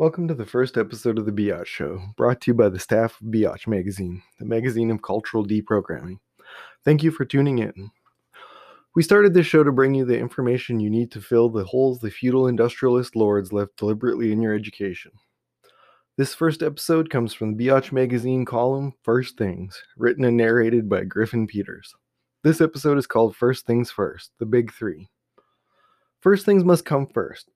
Welcome to the first episode of the Beyotch Show, brought to you by the staff of Beyotch Magazine, the magazine of cultural deprogramming. Thank you for tuning in. We started this show to bring you the information you need to fill the holes the feudal industrialist lords left deliberately in your education. This first episode comes from the Beyotch Magazine column First Things, written and narrated by Griffin Peters. This episode is called First Things First, the Big Three. First things must come first.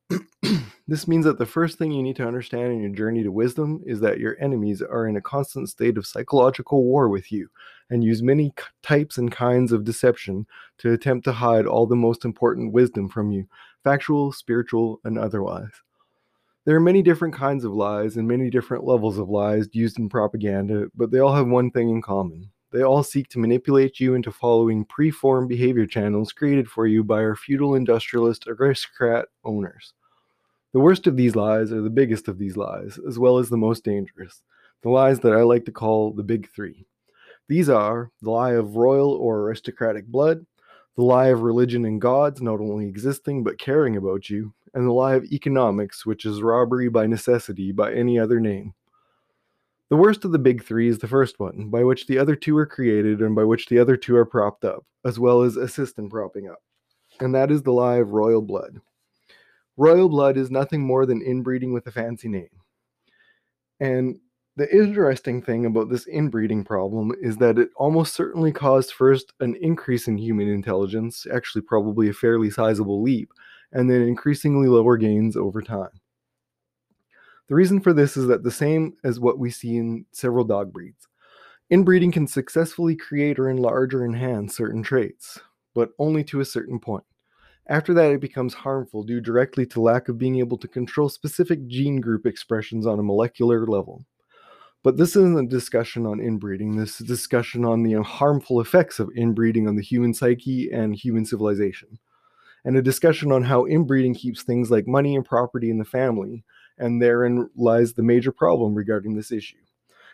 this means that the first thing you need to understand in your journey to wisdom is that your enemies are in a constant state of psychological war with you and use many types and kinds of deception to attempt to hide all the most important wisdom from you, factual, spiritual, and otherwise. There are many different kinds of lies and many different levels of lies used in propaganda, but they all have one thing in common they all seek to manipulate you into following preformed behavior channels created for you by our feudal industrialist aristocrat owners. The worst of these lies are the biggest of these lies, as well as the most dangerous, the lies that I like to call the big three. These are the lie of royal or aristocratic blood, the lie of religion and gods not only existing but caring about you, and the lie of economics, which is robbery by necessity by any other name. The worst of the big three is the first one, by which the other two are created and by which the other two are propped up, as well as assist in propping up. And that is the lie of royal blood. Royal blood is nothing more than inbreeding with a fancy name. And the interesting thing about this inbreeding problem is that it almost certainly caused first an increase in human intelligence, actually, probably a fairly sizable leap, and then increasingly lower gains over time. The reason for this is that the same as what we see in several dog breeds. Inbreeding can successfully create or enlarge or enhance certain traits, but only to a certain point. After that, it becomes harmful due directly to lack of being able to control specific gene group expressions on a molecular level. But this isn't a discussion on inbreeding, this is a discussion on the uh, harmful effects of inbreeding on the human psyche and human civilization, and a discussion on how inbreeding keeps things like money and property in the family, and therein lies the major problem regarding this issue,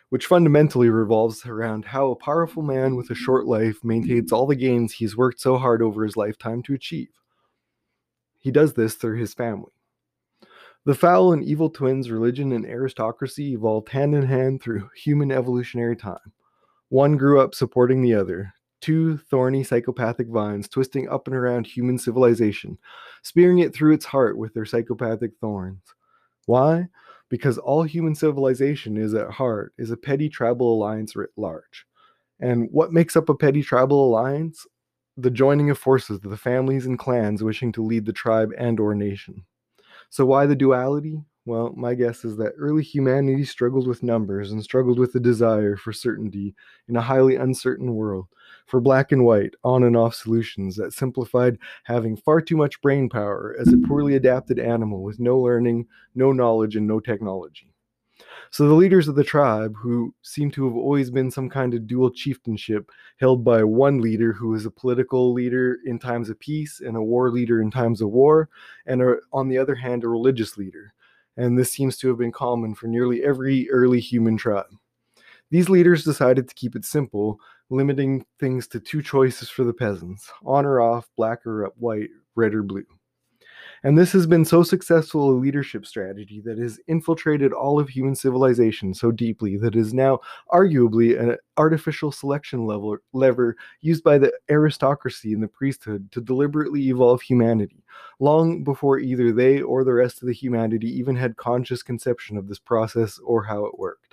which fundamentally revolves around how a powerful man with a short life maintains all the gains he's worked so hard over his lifetime to achieve. He does this through his family. The foul and evil twins, religion and aristocracy, evolved hand in hand through human evolutionary time. One grew up supporting the other, two thorny psychopathic vines twisting up and around human civilization, spearing it through its heart with their psychopathic thorns. Why? Because all human civilization is at heart is a petty tribal alliance writ large. And what makes up a petty tribal alliance? The joining of forces of the families and clans wishing to lead the tribe and or nation. So why the duality? Well, my guess is that early humanity struggled with numbers and struggled with the desire for certainty in a highly uncertain world, for black and white, on and off solutions that simplified having far too much brain power as a poorly adapted animal with no learning, no knowledge, and no technology. So the leaders of the tribe, who seem to have always been some kind of dual chieftainship held by one leader who is a political leader in times of peace and a war leader in times of war, and are, on the other hand, a religious leader and this seems to have been common for nearly every early human tribe. These leaders decided to keep it simple, limiting things to two choices for the peasants on or off, black or white, red or blue. And this has been so successful a leadership strategy that has infiltrated all of human civilization so deeply that is now arguably an artificial selection level, lever used by the aristocracy and the priesthood to deliberately evolve humanity, long before either they or the rest of the humanity even had conscious conception of this process or how it worked.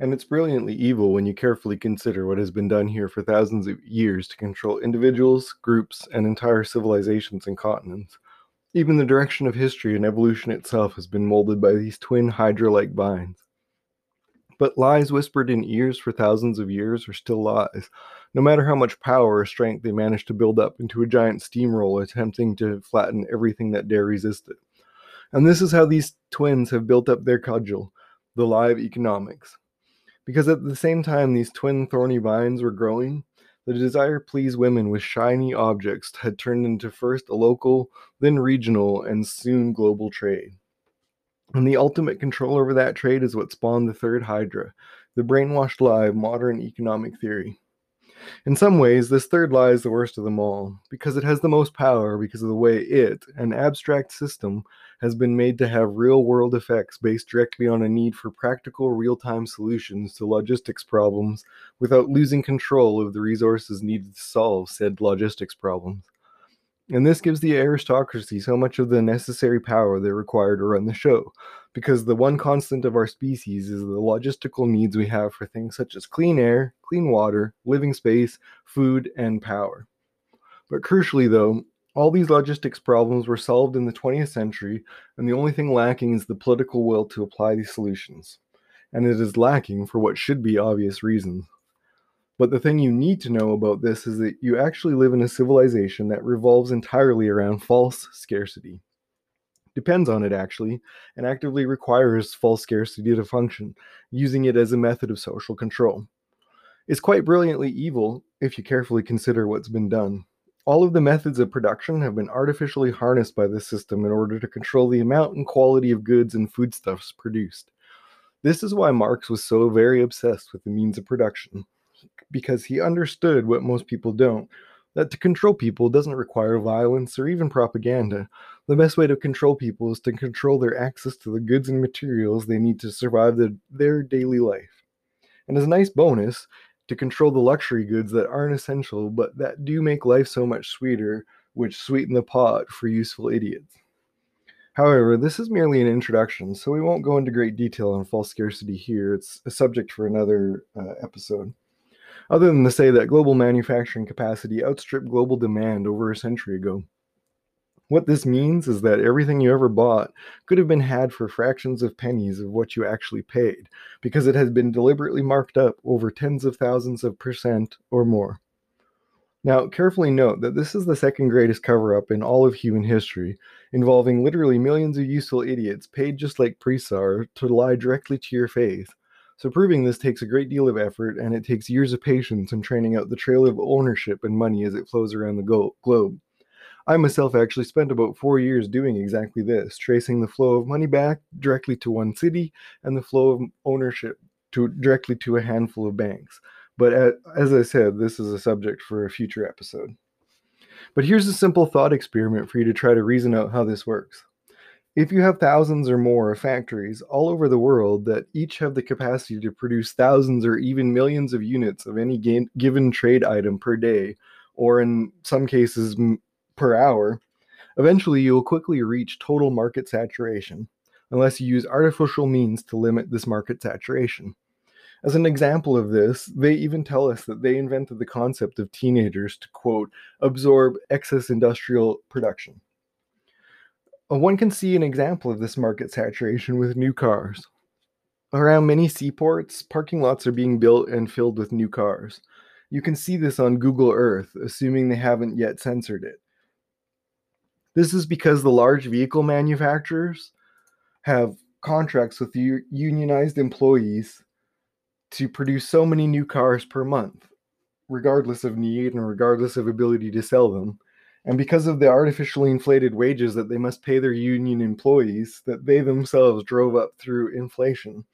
And it's brilliantly evil when you carefully consider what has been done here for thousands of years to control individuals, groups, and entire civilizations and continents. Even the direction of history and evolution itself has been molded by these twin hydra like vines. But lies whispered in ears for thousands of years are still lies, no matter how much power or strength they manage to build up into a giant steamroller attempting to flatten everything that dare resist it. And this is how these twins have built up their cudgel, the lie of economics. Because at the same time these twin thorny vines were growing, the desire to please women with shiny objects had turned into first a local, then regional, and soon global trade. And the ultimate control over that trade is what spawned the third Hydra, the brainwashed lie of modern economic theory. In some ways, this third lie is the worst of them all, because it has the most power because of the way it, an abstract system, has been made to have real world effects based directly on a need for practical real time solutions to logistics problems without losing control of the resources needed to solve said logistics problems. And this gives the aristocracy so much of the necessary power they require to run the show, because the one constant of our species is the logistical needs we have for things such as clean air, clean water, living space, food, and power. But crucially, though, all these logistics problems were solved in the 20th century, and the only thing lacking is the political will to apply these solutions. And it is lacking for what should be obvious reasons. But the thing you need to know about this is that you actually live in a civilization that revolves entirely around false scarcity. Depends on it, actually, and actively requires false scarcity to function, using it as a method of social control. It's quite brilliantly evil if you carefully consider what's been done. All of the methods of production have been artificially harnessed by this system in order to control the amount and quality of goods and foodstuffs produced. This is why Marx was so very obsessed with the means of production because he understood what most people don't that to control people doesn't require violence or even propaganda. The best way to control people is to control their access to the goods and materials they need to survive the, their daily life. And as a nice bonus, to control the luxury goods that aren't essential but that do make life so much sweeter, which sweeten the pot for useful idiots. However, this is merely an introduction, so we won't go into great detail on false scarcity here. It's a subject for another uh, episode other than to say that global manufacturing capacity outstripped global demand over a century ago. What this means is that everything you ever bought could have been had for fractions of pennies of what you actually paid, because it has been deliberately marked up over tens of thousands of percent or more. Now, carefully note that this is the second greatest cover up in all of human history, involving literally millions of useful idiots paid just like priests are to lie directly to your face so proving this takes a great deal of effort, and it takes years of patience and training out the trail of ownership and money as it flows around the go- globe. I myself actually spent about four years doing exactly this, tracing the flow of money back directly to one city and the flow of ownership to directly to a handful of banks. But as I said, this is a subject for a future episode. But here's a simple thought experiment for you to try to reason out how this works. If you have thousands or more factories all over the world that each have the capacity to produce thousands or even millions of units of any given trade item per day, or in some cases per hour, eventually you will quickly reach total market saturation, unless you use artificial means to limit this market saturation. As an example of this, they even tell us that they invented the concept of teenagers to quote, absorb excess industrial production. Uh, one can see an example of this market saturation with new cars. Around many seaports, parking lots are being built and filled with new cars. You can see this on Google Earth, assuming they haven't yet censored it. This is because the large vehicle manufacturers have contracts with unionized employees to produce so many new cars per month, regardless of need and regardless of ability to sell them and because of the artificially inflated wages that they must pay their union employees that they themselves drove up through inflation.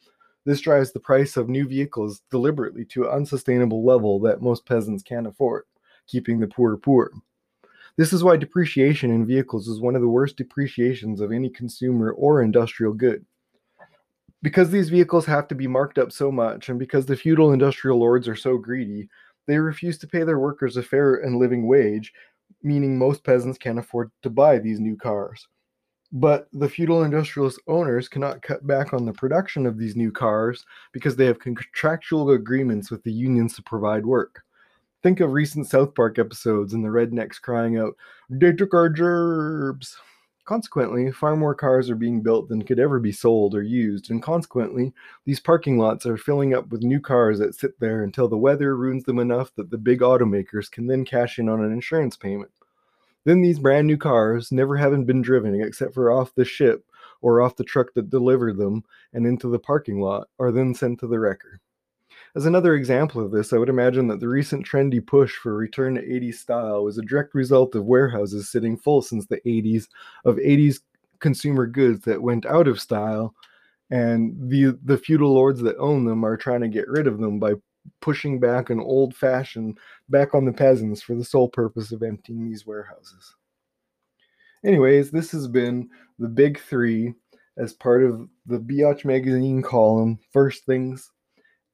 This drives the price of new vehicles deliberately to an unsustainable level that most peasants can't afford, keeping the poor poor. This is why depreciation in vehicles is one of the worst depreciations of any consumer or industrial good. Because these vehicles have to be marked up so much, and because the feudal industrial lords are so greedy, they refuse to pay their workers a fair and living wage meaning most peasants can't afford to buy these new cars. But the feudal industrialist owners cannot cut back on the production of these new cars because they have contractual agreements with the unions to provide work. Think of recent South Park episodes and the rednecks crying out, They took our gerbs! Consequently, far more cars are being built than could ever be sold or used, and consequently, these parking lots are filling up with new cars that sit there until the weather ruins them enough that the big automakers can then cash in on an insurance payment. Then these brand new cars, never having been driven except for off the ship or off the truck that delivered them and into the parking lot, are then sent to the wrecker. As another example of this, I would imagine that the recent trendy push for return to 80s style was a direct result of warehouses sitting full since the 80s of 80s consumer goods that went out of style and the the feudal lords that own them are trying to get rid of them by pushing back an old fashioned back on the peasants for the sole purpose of emptying these warehouses. Anyways, this has been the big three as part of the Beyotch Magazine column, First Things,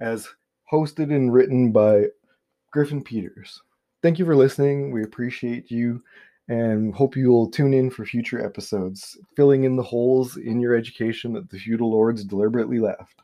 as hosted and written by Griffin Peters. Thank you for listening. We appreciate you and hope you will tune in for future episodes, filling in the holes in your education that the feudal lords deliberately left.